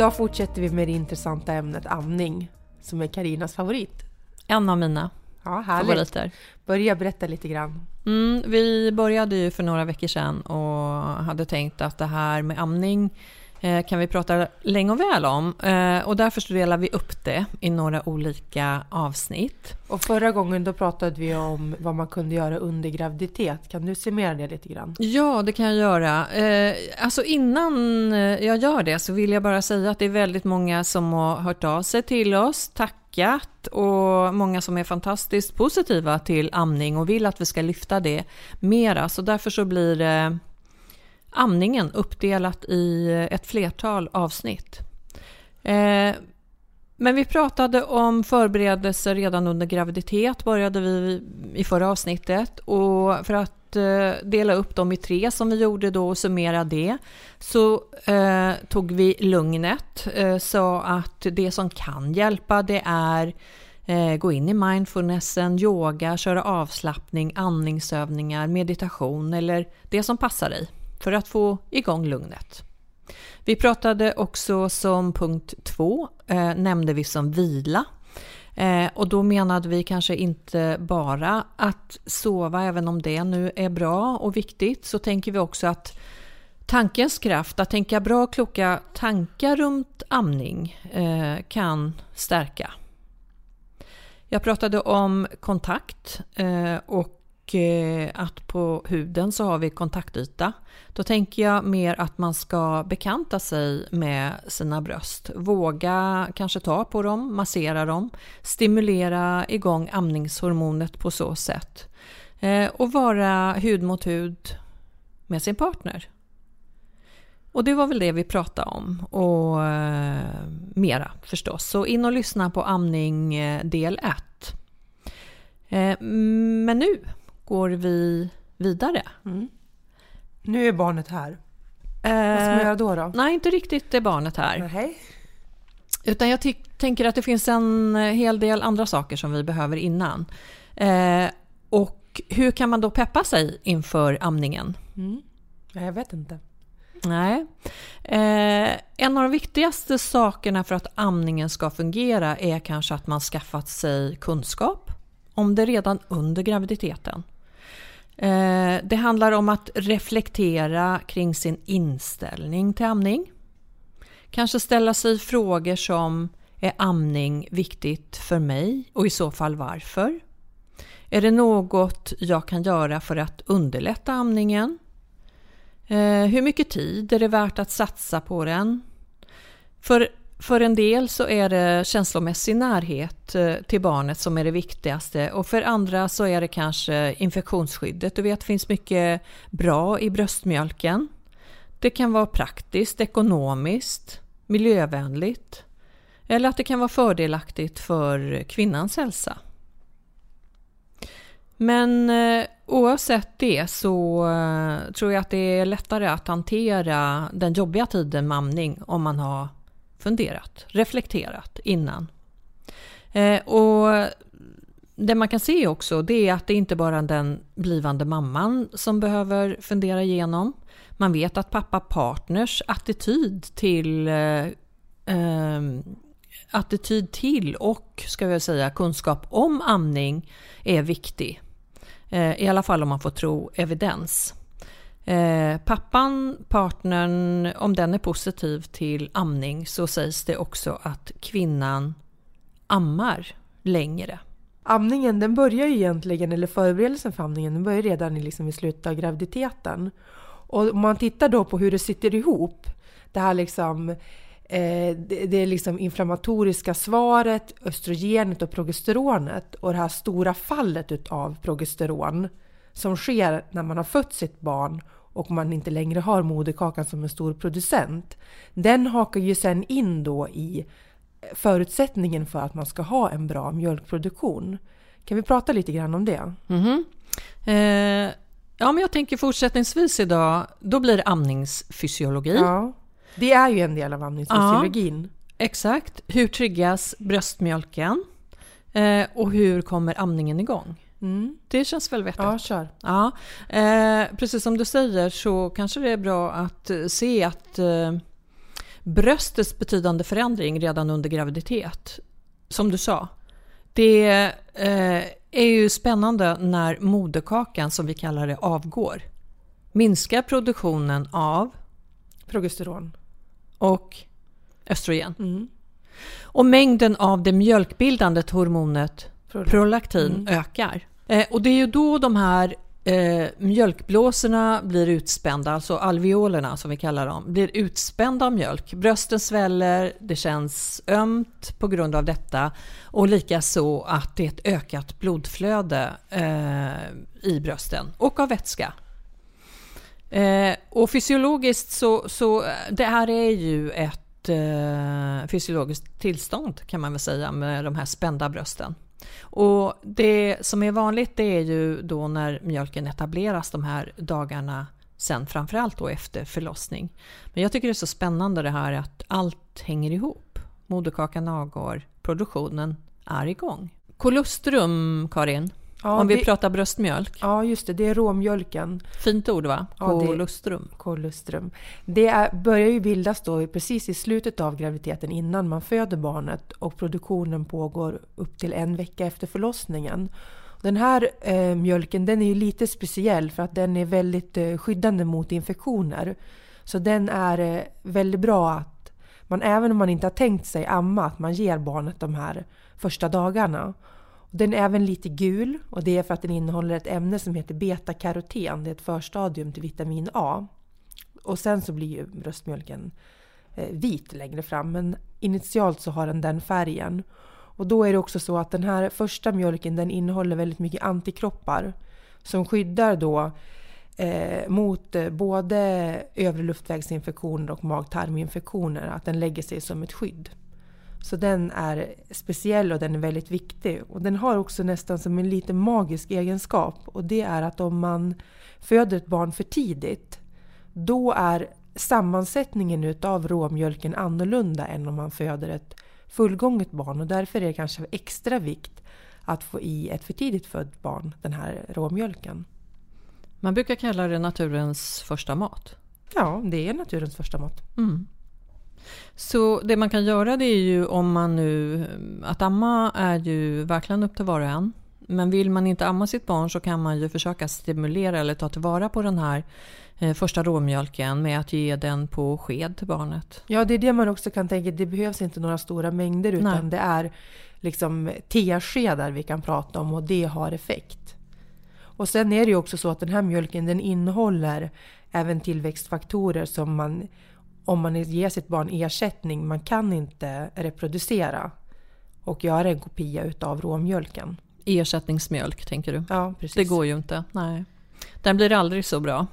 Idag fortsätter vi med det intressanta ämnet amning, som är Karinas favorit. En av mina ja, härligt. favoriter. Börja berätta lite grann. Mm, vi började ju för några veckor sedan och hade tänkt att det här med amning kan vi prata länge och väl om. Eh, och därför så delar vi upp det i några olika avsnitt. Och förra gången då pratade vi om vad man kunde göra under graviditet. Kan du summera det lite grann? Ja, det kan jag göra. Eh, alltså innan jag gör det så vill jag bara säga att det är väldigt många som har hört av sig till oss, tackat och många som är fantastiskt positiva till amning och vill att vi ska lyfta det mera. Så därför så blir det amningen uppdelat i ett flertal avsnitt. Eh, men vi pratade om förberedelser redan under graviditet, började vi i förra avsnittet. Och för att eh, dela upp dem i tre som vi gjorde då och summera det, så eh, tog vi lugnet. Eh, att det som kan hjälpa det är eh, gå in i mindfulnessen, yoga, köra avslappning, andningsövningar, meditation eller det som passar dig för att få igång lugnet. Vi pratade också som punkt två, eh, nämnde vi som vila. Eh, och då menade vi kanske inte bara att sova, även om det nu är bra och viktigt, så tänker vi också att tankens kraft, att tänka bra och kloka tankar runt amning eh, kan stärka. Jag pratade om kontakt eh, och och eh, att på huden så har vi kontaktyta. Då tänker jag mer att man ska bekanta sig med sina bröst. Våga kanske ta på dem, massera dem, stimulera igång amningshormonet på så sätt. Eh, och vara hud mot hud med sin partner. Och det var väl det vi pratade om och eh, mera förstås. Så in och lyssna på amning eh, del 1. Men nu går vi vidare. Mm. Nu är barnet här. Eh, Vad ska man göra då? då? Nej, inte riktigt är barnet här. Nej. Utan jag tänker att det finns en hel del andra saker som vi behöver innan. Eh, och hur kan man då peppa sig inför amningen? Mm. Jag vet inte. Nej. Eh, en av de viktigaste sakerna för att amningen ska fungera är kanske att man skaffat sig kunskap om det redan under graviditeten. Eh, det handlar om att reflektera kring sin inställning till amning. Kanske ställa sig frågor som är amning viktigt för mig och i så fall varför? Är det något jag kan göra för att underlätta amningen? Eh, hur mycket tid är det värt att satsa på den? För, för en del så är det känslomässig närhet eh, till barnet som är det viktigaste och för andra så är det kanske infektionsskyddet. Du vet, det finns mycket bra i bröstmjölken. Det kan vara praktiskt, ekonomiskt, miljövänligt eller att det kan vara fördelaktigt för kvinnans hälsa. Men eh, oavsett det så eh, tror jag att det är lättare att hantera den jobbiga tiden med amning om man har funderat, reflekterat innan. Eh, och det man kan se också det är att det inte bara är den blivande mamman som behöver fundera igenom. Man vet att pappa partners attityd till eh, eh, attityd till och ska jag säga kunskap om amning är viktig. Eh, I alla fall om man får tro evidens. Eh, pappan, partnern, om den är positiv till amning så sägs det också att kvinnan ammar längre. Amningen den börjar ju egentligen, eller förberedelsen för amningen, den börjar redan liksom i slutet av graviditeten. Och om man tittar då på hur det sitter ihop, det här liksom Eh, det, liksom inflammatoriska svaret, östrogenet och progesteronet och det här stora fallet utav progesteron som sker när man har fött sitt barn och man inte längre har moderkakan som en stor producent. Den hakar ju sen in då i förutsättningen för att man ska ha en bra mjölkproduktion. Kan vi prata lite grann om det? Mm -hmm. eh, ja, men jag tänker fortsättningsvis idag, då blir det amningsfysiologi. Ja. Det är ju en del av amningsfysiologin. Ja, exakt. Hur triggas bröstmjölken? Eh, och hur kommer amningen igång? Mm. Det känns väl vettigt? Ja, kör. Ja, eh, precis som du säger så kanske det är bra att se att eh, bröstets betydande förändring redan under graviditet, som du sa, det eh, är ju spännande när moderkakan, som vi kallar det, avgår. Minskar produktionen av progesteron och östrogen. Mm. Och mängden av det mjölkbildande hormonet prolaktin mm. ökar. Eh, och det är ju då de här eh, mjölkblåsorna blir utspända, alltså alveolerna som vi kallar dem, blir utspända av mjölk. Brösten sväller, det känns ömt på grund av detta och likaså att det är ett ökat blodflöde eh, i brösten och av vätska. Eh, och fysiologiskt så, så det här är ju ett eh, fysiologiskt tillstånd kan man väl säga med de här spända brösten. Och det som är vanligt det är ju då när mjölken etableras de här dagarna sen framförallt då efter förlossning. Men jag tycker det är så spännande det här att allt hänger ihop. Moderkakan avgår, produktionen är igång. Kolostrum, Karin, Ja, Om vi det, pratar bröstmjölk. Ja, just det. Det är råmjölken. Fint ord va? Kolostrum. Ja, kolostrum. Det är, börjar ju bildas då precis i slutet av graviditeten innan man föder barnet och produktionen pågår upp till en vecka efter förlossningen. Den här eh, mjölken den är ju lite speciell för att den är väldigt eh, skyddande mot infektioner. Så den är eh, väldigt bra att man även om man inte har tänkt sig amma, att man ger barnet de här första dagarna. Den är även lite gul och det är för att den innehåller ett ämne som heter betakaroten. Det är ett förstadium till vitamin A. Och sen så blir ju bröstmjölken eh, vit längre fram men initialt så har den den färgen. Och då är det också så att den här första mjölken den innehåller väldigt mycket antikroppar som skyddar då eh, mot eh, både övre luftvägsinfektioner och mag-tarminfektioner. Att den lägger sig som ett skydd. Så den är speciell och den är väldigt viktig. Och den har också nästan som en lite magisk egenskap. Och det är att om man föder ett barn för tidigt, då är sammansättningen utav råmjölken annorlunda än om man föder ett fullgånget barn. Och därför är det kanske extra vikt att få i ett för tidigt fött barn den här råmjölken. Man brukar kalla det naturens första mat. Ja, det är naturens första mat. Mm. Så det man kan göra det är ju om man nu... Att amma är ju verkligen upp till var och en. Men vill man inte amma sitt barn så kan man ju försöka stimulera eller ta tillvara på den här eh, första råmjölken med att ge den på sked till barnet. Ja, det är det man också kan tänka. Det behövs inte några stora mängder utan Nej. det är liksom teskedar vi kan prata om och det har effekt. Och sen är det ju också så att den här mjölken den innehåller även tillväxtfaktorer som man om man ger sitt barn ersättning, man kan inte reproducera och göra en kopia utav råmjölken. Ersättningsmjölk tänker du? Ja, precis. Det går ju inte. Nej. Den blir aldrig så bra.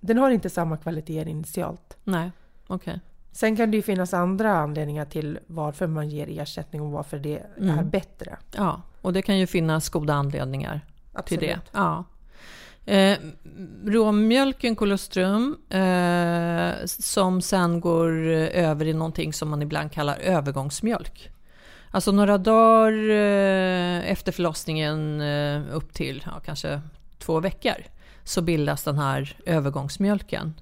Den har inte samma kvalitet initialt. Nej, okej. Sen kan det ju finnas andra anledningar till varför man ger ersättning och varför det är Mm. bättre. Ja, och det kan ju finnas goda anledningar till det. Absolut. Ja. Eh, råmjölken kolostrum eh, som sen går eh, över i någonting som man ibland kallar övergångsmjölk. Alltså några dagar eh, efter förlossningen eh, upp till ja, kanske två veckor så bildas den här övergångsmjölken.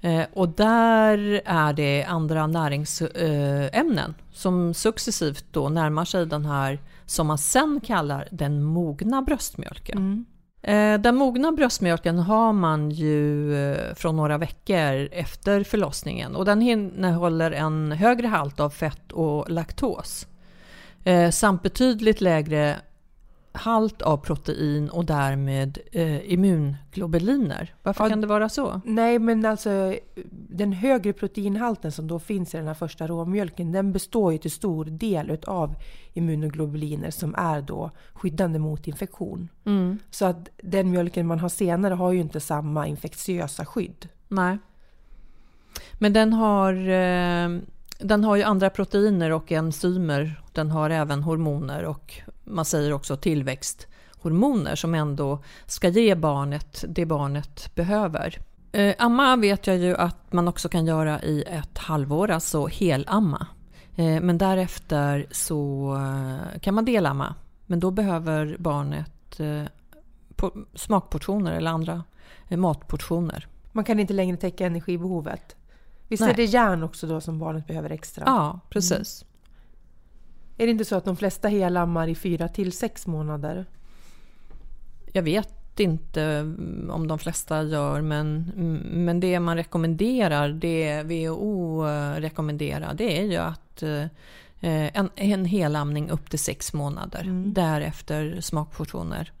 Eh, och där är det andra näringsämnen eh, som successivt då närmar sig den här som man sen kallar den mogna bröstmjölken. Mm. Eh, den mogna bröstmjölken har man ju eh, från några veckor efter förlossningen. Och den innehåller en högre halt av fett och laktos. Eh, samt betydligt lägre halt av protein och därmed eh, immunglobuliner. Varför Ja, kan det vara så? Nej, men alltså den högre proteinhalten som då finns i den här första råmjölken, den består ju till stor del utav immunoglobuliner som är då skyddande mot infektion. Mm. Så att den mjölken man har senare har ju inte samma infektiösa skydd. Nej. Men den har, eh, den har ju andra proteiner och enzymer. Den har även hormoner och man säger också tillväxthormoner som ändå ska ge barnet det barnet behöver. Eh, amma vet jag ju att man också kan göra i ett halvår, alltså helamma. Eh, men därefter så eh, kan man delamma. Men då behöver barnet eh, po- smakportioner eller andra eh, matportioner. Man kan inte längre täcka energibehovet. Visst Nej. är det järn också då som barnet behöver extra? Ja, precis. Är det inte så att de flesta helammar i fyra till sex månader? Jag vet inte mm, om de flesta gör, men, mm, men det man rekommenderar, det WHO eh, rekommenderar, det är ju att eh, en, en helamning upp till sex månader. Mm. Därefter smakportioner.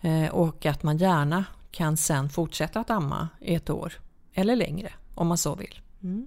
Eh, Och att man gärna kan sen fortsätta att amma i ett år eller längre om man så vill. Mm.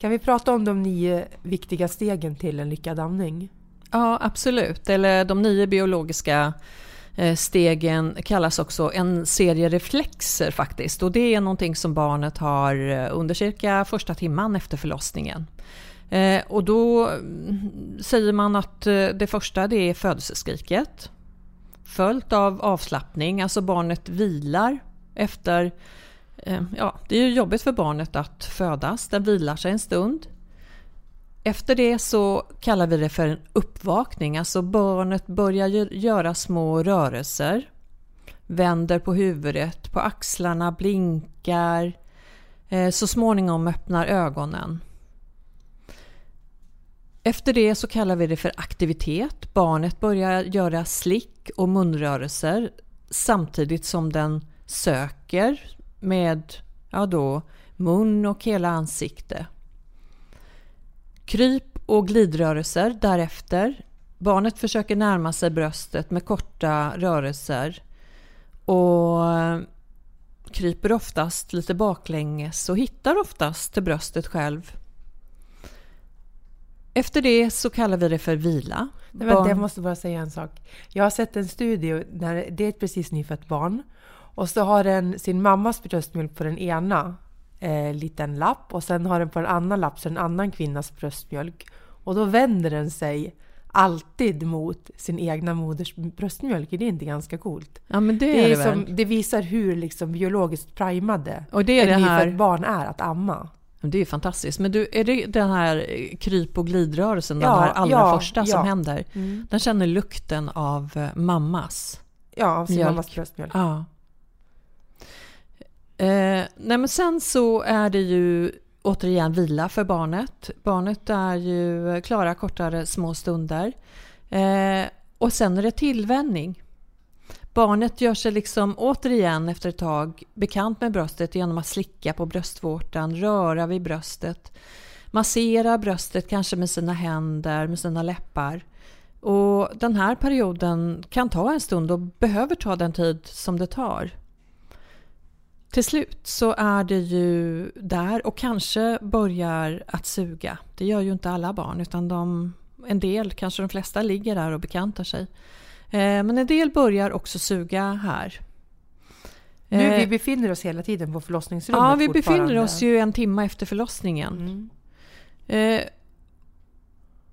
Kan vi prata om de nio viktiga stegen till en lyckad amning? Ja, absolut. Eller de nio biologiska eh, stegen kallas också en serie reflexer faktiskt. Och det är någonting som barnet har eh, under cirka första timman efter förlossningen. Eh, och då mm, säger man att det första det är födelseskriket. Följt av avslappning, alltså barnet vilar efter Ehm, ja, det är ju jobbigt för barnet att födas. Den vilar sig en stund. Efter det så kallar vi det för en uppvakning, alltså barnet börjar göra små rörelser, vänder på huvudet, på axlarna, blinkar, ehm, så småningom öppnar ögonen. Efter det så kallar vi det för aktivitet. Barnet börjar göra slick och munrörelser samtidigt som den söker med ja då, mun och hela ansikte. Kryp och glidrörelser därefter. Barnet försöker närma sig bröstet med korta rörelser. Och kryper oftast lite baklänges och hittar oftast till bröstet själv. Efter det så kallar vi det för vila. Nej, vänta, jag måste bara säga en sak. Jag har sett en studie när det är ett precis nyfött barn och så har den sin mammas bröstmjölk på den ena eh, liten lapp och sen har den på en annan lapp så en annan kvinnas bröstmjölk. Och då vänder den sig alltid mot sin egna moders bröstmjölk. Är det inte ganska coolt? Ja, men det, det, är är det, som, väl. det visar hur liksom biologiskt primade Och det är ett det här- barn är att amma. Det är fantastiskt. Men du, är det den här kryp och glidrörelsen, Ja, den här allra ja, första ja. som händer? Mm. Den känner lukten av eh, mammas. Ja, av sin Mjölk. mammas bröstmjölk. Ja. Eh, nej men sen så är det ju återigen vila för barnet. Barnet är ju eh, klara kortare små stunder. Eh, och sen är det tillvänjning. Barnet gör sig liksom återigen efter ett tag bekant med bröstet genom att slicka på bröstvårtan, röra vid bröstet, massera bröstet kanske med sina händer, med sina läppar. Och den här perioden kan ta en stund och behöver ta den tid som det tar. Till slut så är det ju där och kanske börjar att suga. Det gör ju inte alla barn utan de, en del, kanske de flesta, ligger där och bekantar sig. Eh, Men en del börjar också suga här. Nu, Eh, vi befinner oss hela tiden på förlossningsrummet Ja, vi befinner oss ju en timme efter förlossningen. Mm.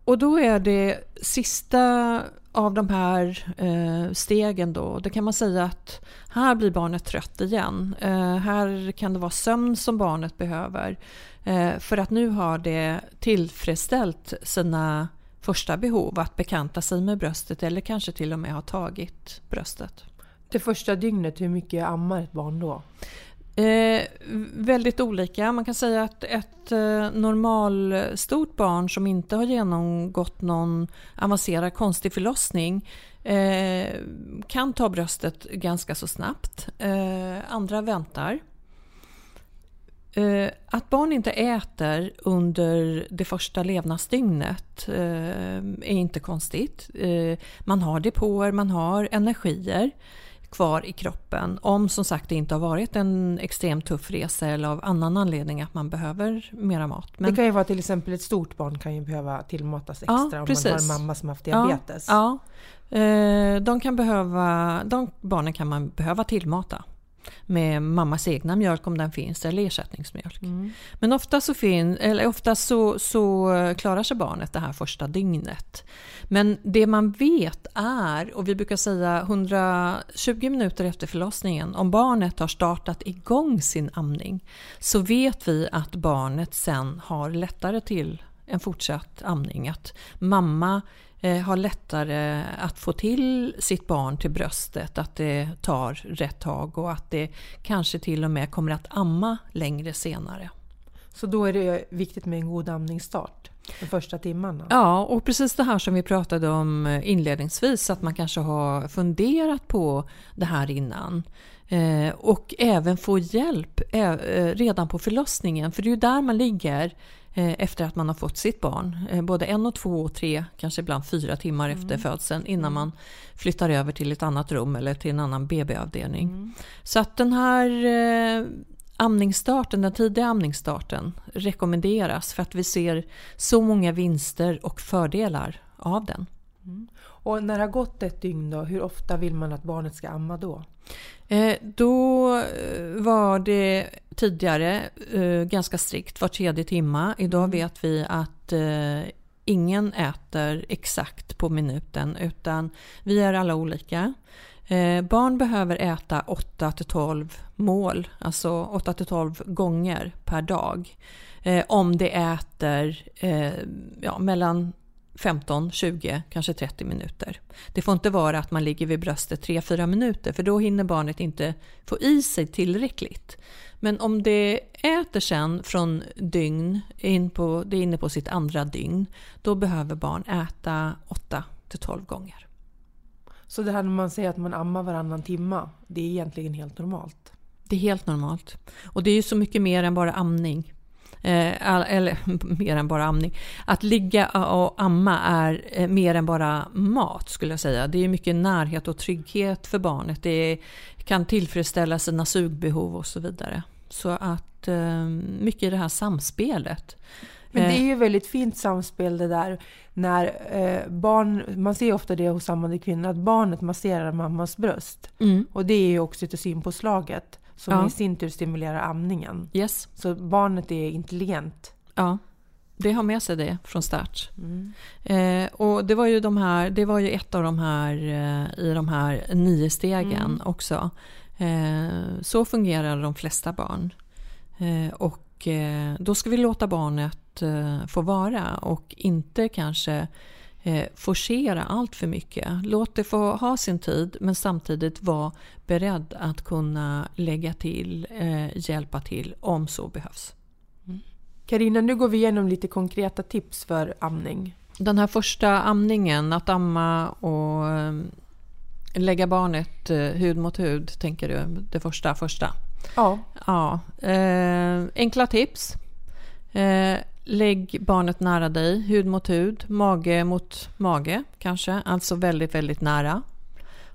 Och då är det sista av de här eh, stegen då, det kan man säga att här blir barnet trött igen. Eh, här kan det vara sömn som barnet behöver. Eh, för att nu har det tillfredsställt sina första behov, att bekanta sig med bröstet eller kanske till och med ha tagit bröstet. Det första dygnet, hur mycket ammar ett barn då? Eh, väldigt olika. Man kan säga att ett eh, normalstort barn som inte har genomgått någon avancerad konstig förlossning eh, kan ta bröstet ganska så snabbt. Eh, andra väntar. Eh, att barn inte äter under det första levnadsdygnet eh, är inte konstigt. Eh, man har depåer, man har energier kvar i kroppen. Om som sagt det inte har varit en extremt tuff resa eller av annan anledning att man behöver mera mat. Det kan ju vara till exempel ett stort barn kan ju behöva tillmatas extra Ja, om man har en mamma som haft diabetes. Ja, ja. Eh, de, kan behöva, de barnen kan man behöva tillmata med mammas egna mjölk om den finns eller ersättningsmjölk. Mm. Men ofta, så, fin, eller ofta så, så klarar sig barnet det här första dygnet. Men det man vet är, och vi brukar säga 120 minuter efter förlossningen, om barnet har startat igång sin amning så vet vi att barnet sen har lättare till en fortsatt amning. Att mamma eh, har lättare att få till sitt barn till bröstet, att det tar rätt tag och att det kanske till och med kommer att amma längre senare. Så då är det viktigt med en god amningsstart de första timmarna. Ja, och precis det här som vi pratade om eh, inledningsvis, att man kanske har funderat på det här innan. Eh, och även få hjälp eh, redan på förlossningen, för det är ju där man ligger eh, efter att man har fått sitt barn. Både en och två och tre, kanske ibland fyra timmar efter födseln innan man flyttar över till ett annat rum eller till en annan BB-avdelning. Så att den här amningsstarten, den tidiga amningsstarten rekommenderas för att vi ser så många vinster och fördelar av den. Och när det har gått ett dygn då, hur ofta vill man att barnet ska amma då? Eh, då eh, var det tidigare eh, ganska strikt var tredje timma. Idag vet vi att eh, ingen äter exakt på minuten utan vi är alla olika. Eh, barn behöver äta 8 till 12 mål, alltså 8 till 12 gånger per dag. Eh, om det äter eh, ja, mellan 15, 20, kanske 30 minuter. Det får inte vara att man ligger vid bröstet 3-4 minuter för då hinner barnet inte få i sig tillräckligt. Men om det äter sen från dygn, in på, det är inne på sitt andra dygn, då behöver barn äta 8 till 12 gånger. Så det här när man säger att man ammar varannan timma, det är egentligen helt normalt. Det är helt normalt. Och det är ju så mycket mer än bara amning. Eh, all, eller mer än bara amning. Att ligga och amma är eh, mer än bara mat skulle jag säga. Det är mycket närhet och trygghet för barnet. Det kan tillfredsställa sina sugbehov och så vidare. Så att eh, mycket i det här samspelet. Men det är ju väldigt fint samspel det där när eh, barn, man ser ofta det hos ammande kvinnor, att barnet masserar mammas bröst. Mm. Och det är ju oxytocinpåslaget som Ja. i sin tur stimulerar amningen. Yes. Så barnet är intelligent. Ja, det har med sig det från start. Eh, och det var ju de här, det var ju ett av de här eh, i de här nio stegen också. Eh, så fungerar de flesta barn. Eh, och eh, då ska vi låta barnet eh, få vara och inte kanske eh, forcera allt för mycket. Låt det få ha sin tid men samtidigt vara beredd att kunna lägga till, eh, hjälpa till om så behövs. Karina, nu går vi igenom lite konkreta tips för amning. Den här första amningen, att amma och eh, lägga barnet eh, hud mot hud, tänker du? Det första, första. Ja, Ja, enkla tips. Lägg barnet nära dig, hud mot hud, mage mot mage kanske, alltså väldigt, väldigt nära.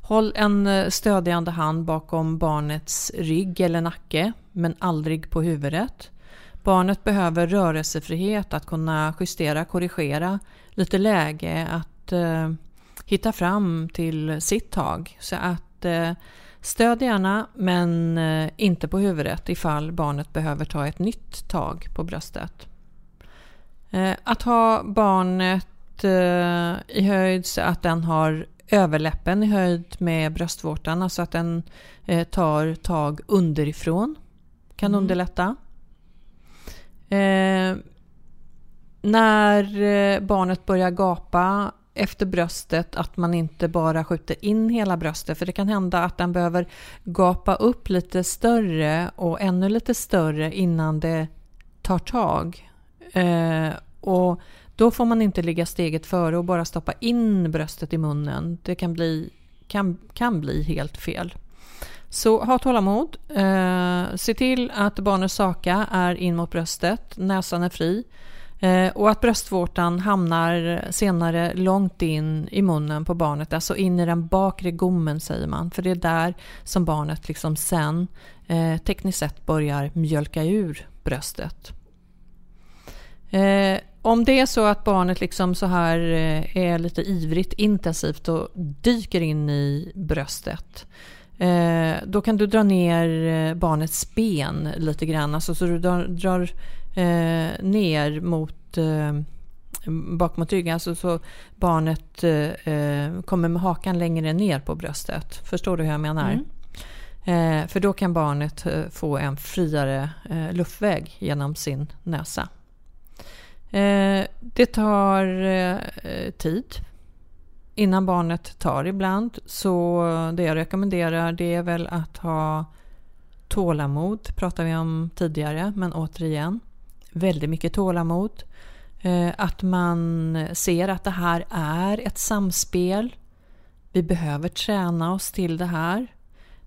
Håll en eh, stödjande hand bakom barnets rygg eller nacke, men aldrig på huvudet. Barnet behöver rörelsefrihet att kunna justera, korrigera, lite läge att eh, hitta fram till sitt tag. Så att eh, stöd gärna, men eh, inte på huvudet ifall barnet behöver ta ett nytt tag på bröstet. Eh, att ha barnet eh, i höjd så att den har överläppen i höjd med bröstvårtan, alltså att den eh, tar tag underifrån. Kan underlätta. Eh, när barnet börjar gapa efter bröstet att man inte bara skjuter in hela bröstet för det kan hända att den behöver gapa upp lite större och ännu lite större innan det tar tag. Eh, och då får man inte ligga steget före och bara stoppa in bröstet i munnen. Det kan bli, kan, kan bli helt fel. Så ha tålamod. Eh, se till att barnets saka är in mot bröstet, näsan är fri. Eh, och att bröstvårtan hamnar senare långt in i munnen på barnet, alltså in i den bakre gommen säger man. För det är där som barnet liksom sen eh, tekniskt sett börjar mjölka ur bröstet. Eh, om det är så att barnet liksom så här eh, är lite ivrigt intensivt och dyker in i bröstet eh, då kan du dra ner eh, barnets ben lite grann. Alltså så du drar, drar eh, ner mot bak mot ryggen. Alltså så barnet eh, kommer med hakan längre ner på bröstet. Förstår du hur jag menar? Eh, för då kan barnet eh, få en friare luftväg genom sin näsa. Eh, det tar eh, tid innan barnet tar ibland. Så det jag rekommenderar det är väl att ha tålamod, pratade vi om tidigare, men återigen väldigt mycket tålamod. Eh, att man ser att det här är ett samspel. Vi behöver träna oss till det här.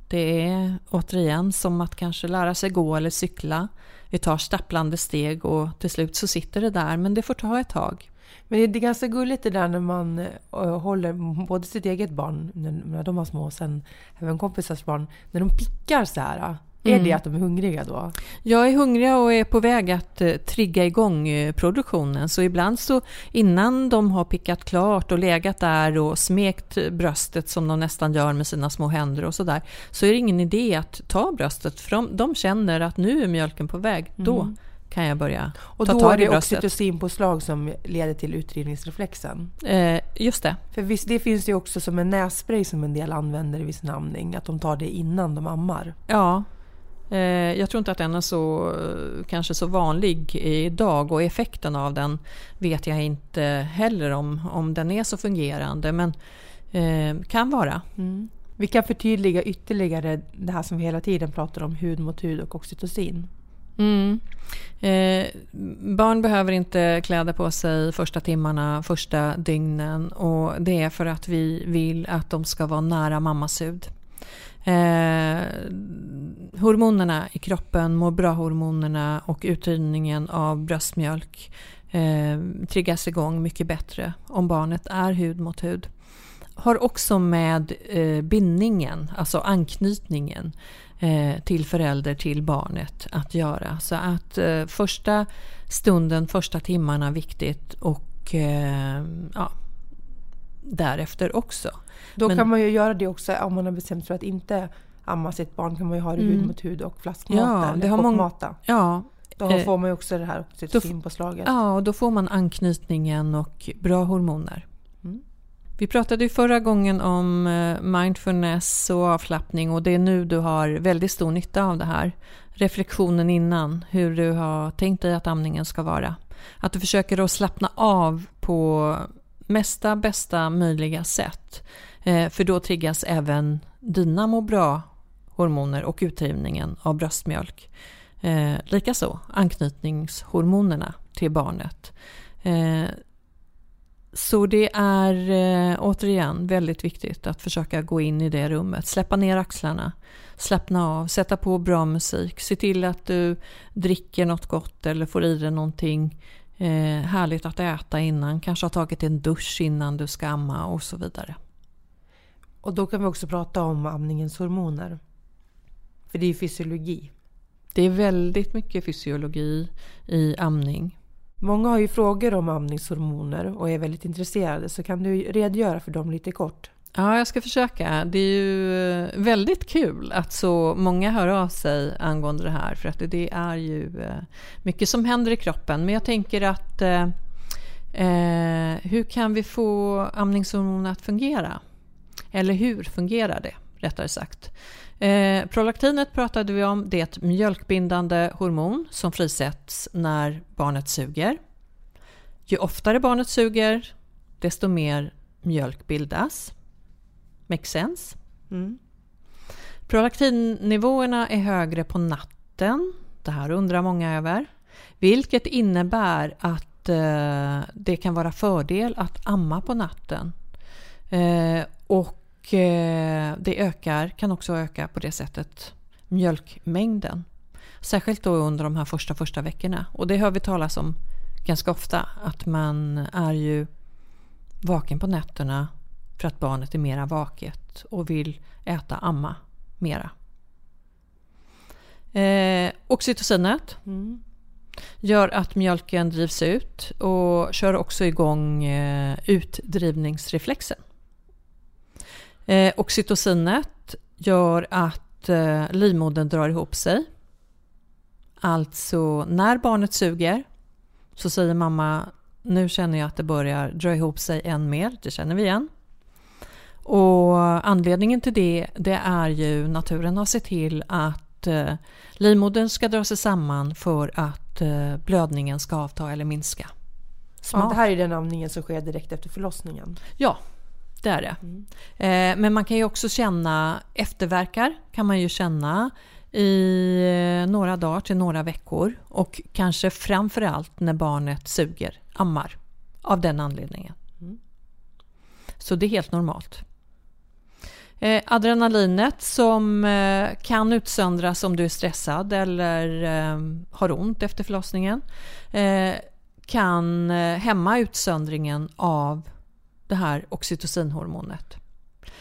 Det är återigen som att kanske lära sig gå eller cykla. Vi tar stapplande steg och till slut så sitter det där, men det får ta ett tag. men det är ganska gulligt det där när man eh, håller både sitt eget barn, när de var små, och sen även kompisars barn, när de pickar så här. Är Mm. det att de är hungriga då? Jag är hungrig och är på väg att eh, trigga igång eh, produktionen. Så ibland så innan de har pickat klart och legat där och smekt bröstet som de nästan gör med sina små händer och sådär. Så är det ingen idé att ta bröstet för de, de känner att nu är mjölken på väg. Då kan jag börja Och ta då tag är i det bröstet. oxytocinpåslag som leder till utdrivningsreflexen. Eh, just det. För visst, det finns ju också som en nässpray som en del använder vid sin amning, att de tar det innan de ammar. Ja. Eh, jag tror inte att den är så, eh, kanske så vanlig idag och effekten av den vet jag inte heller om, om den är så fungerande. Men eh, kan vara. Vi kan förtydliga ytterligare det här som vi hela tiden pratar om, hud mot hud och oxytocin. Mm. Eh, barn behöver inte kläda på sig första timmarna, första dygnen och det är för att vi vill att de ska vara nära mammas hud. Eh, hormonerna i kroppen, mår bra-hormonerna och utdrivningen av bröstmjölk eh, triggas igång mycket bättre om barnet är hud mot hud. Har också med eh, bindningen, alltså anknytningen eh, till förälder till barnet att göra. Så att eh, första stunden, första timmarna viktigt och eh, ja, därefter också. Då Men- kan man ju göra det också om man har bestämt sig för att inte amma sitt barn kan man ju ha det hud Mm. mot hud och flaskmata Ja, eller det har många-. Ja, Då Eh, får man ju också det här oxytocinpåslaget. Ja, och då får man anknytningen och bra hormoner. Mm. Vi pratade ju förra gången om eh, mindfulness och avslappning och det är nu du har väldigt stor nytta av det här. Reflektionen innan, hur du har tänkt dig att amningen ska vara. Att du försöker att slappna av på mesta bästa möjliga sätt. Eh, för då triggas även dina må bra hormoner och utdrivningen av bröstmjölk. Eh, likaså anknytningshormonerna till barnet. Eh, så det är återigen väldigt viktigt att försöka gå in i det rummet, släppa ner axlarna, slappna av, sätta på bra musik, se till att du dricker något gott eller får i dig någonting eh, härligt att äta innan, kanske har tagit en dusch innan du ska amma och så vidare. Och då kan vi också prata om amningens hormoner. För det är ju fysiologi. Det är väldigt mycket fysiologi i amning. Många har ju frågor om amningshormoner och är väldigt intresserade så kan du redogöra för dem lite kort. Ja, jag ska försöka. Det är ju eh, väldigt kul att så många hör av sig angående det här för att det är ju eh, mycket som händer i kroppen. Men jag tänker att eh, eh hur kan vi få amningshormonet att fungera? Eller hur fungerar det, rättare sagt? Eh, prolaktinet pratade vi om. Det är ett mjölkbindande hormon som frisätts när barnet suger. Ju oftare barnet suger, desto mer mjölk bildas. Makes sense. Mm. Prolaktinnivåerna är högre på natten. Det här undrar många över. Vilket innebär att eh, det kan vara fördel att amma på natten. Eh, och eh, det ökar, kan också öka på det sättet mjölkmängden. Särskilt då under de här första, första veckorna. Och det hör vi talas om ganska ofta. Att man är ju vaken på nätterna för att barnet är mera vaket och vill äta, amma mera. Eh, oxytocinet Mm. gör att mjölken drivs ut och kör också igång eh, utdrivningsreflexen. Eh, oxytocinet gör att eh, livmodern drar ihop sig. Alltså när barnet suger så säger mamma nu känner jag att det börjar dra ihop sig än mer, det känner vi igen. Och anledningen till det, det är ju naturen har sett till att eh, livmodern ska dra sig samman för att eh, blödningen ska avta eller minska. Ja, Smart. det här är den amningen som sker direkt efter förlossningen. Ja, det är det. Eh, men man kan ju också känna efterverkar kan man ju känna i eh, några dagar till några veckor och kanske framförallt när barnet suger, ammar av den anledningen. Så det är helt normalt. Eh, adrenalinet som eh, kan utsöndras om du är stressad eller eh, har ont efter förlossningen eh, kan eh, hämma utsöndringen av det här oxytocinhormonet.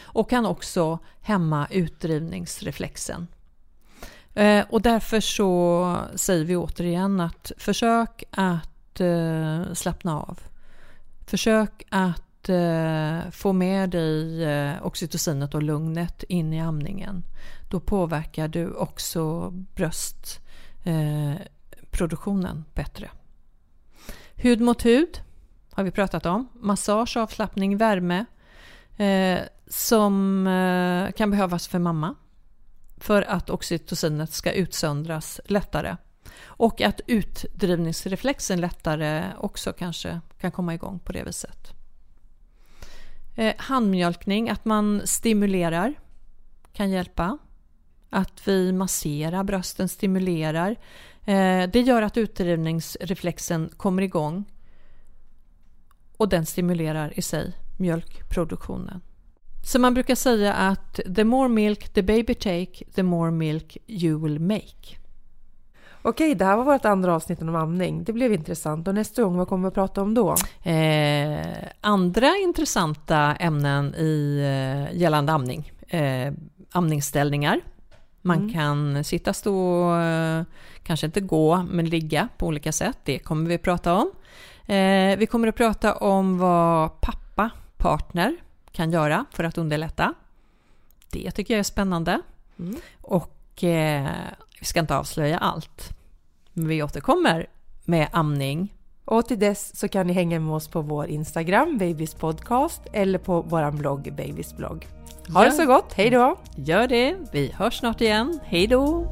Och kan också hämma utdrivningsreflexen. Eh, och därför så säger vi återigen att försök att eh, slappna av. Försök att eh, få med dig eh, oxytocinet och lugnet in i amningen. Då påverkar du också bröstproduktionen eh, bättre. Hud mot hud har vi pratat om. Massage, avslappning, värme eh, som eh, kan behövas för mamma för att oxytocinet ska utsöndras lättare. Och att utdrivningsreflexen lättare också kanske kan komma igång på det viset. Eh, handmjölkning, att man stimulerar kan hjälpa. Att vi masserar brösten stimulerar. Eh, det gör att utdrivningsreflexen kommer igång och den stimulerar i sig mjölkproduktionen. Så man brukar säga att the more milk the baby take, the more milk you will make. Okej, det här var vårt andra avsnitt om amning. Det blev intressant. Och nästa gång, vad kommer vi att prata om då? Eh, andra intressanta ämnen i eh, gällande amning. Eh, amningsställningar. Man mm. kan sitta, stå, eh, kanske inte gå, men ligga på olika sätt. Det kommer vi att prata om. Eh, vi kommer att prata om vad pappa, partner, kan göra för att underlätta. Det tycker jag är spännande. Mm. Och eh, vi ska inte avslöja allt. Men vi återkommer med amning. Och till dess så kan ni hänga med oss på vår Instagram, Babys podcast, eller på vår blogg, Babys blogg. Ha ja. det så gott, hej då! Gör det, vi hörs snart igen, hej då!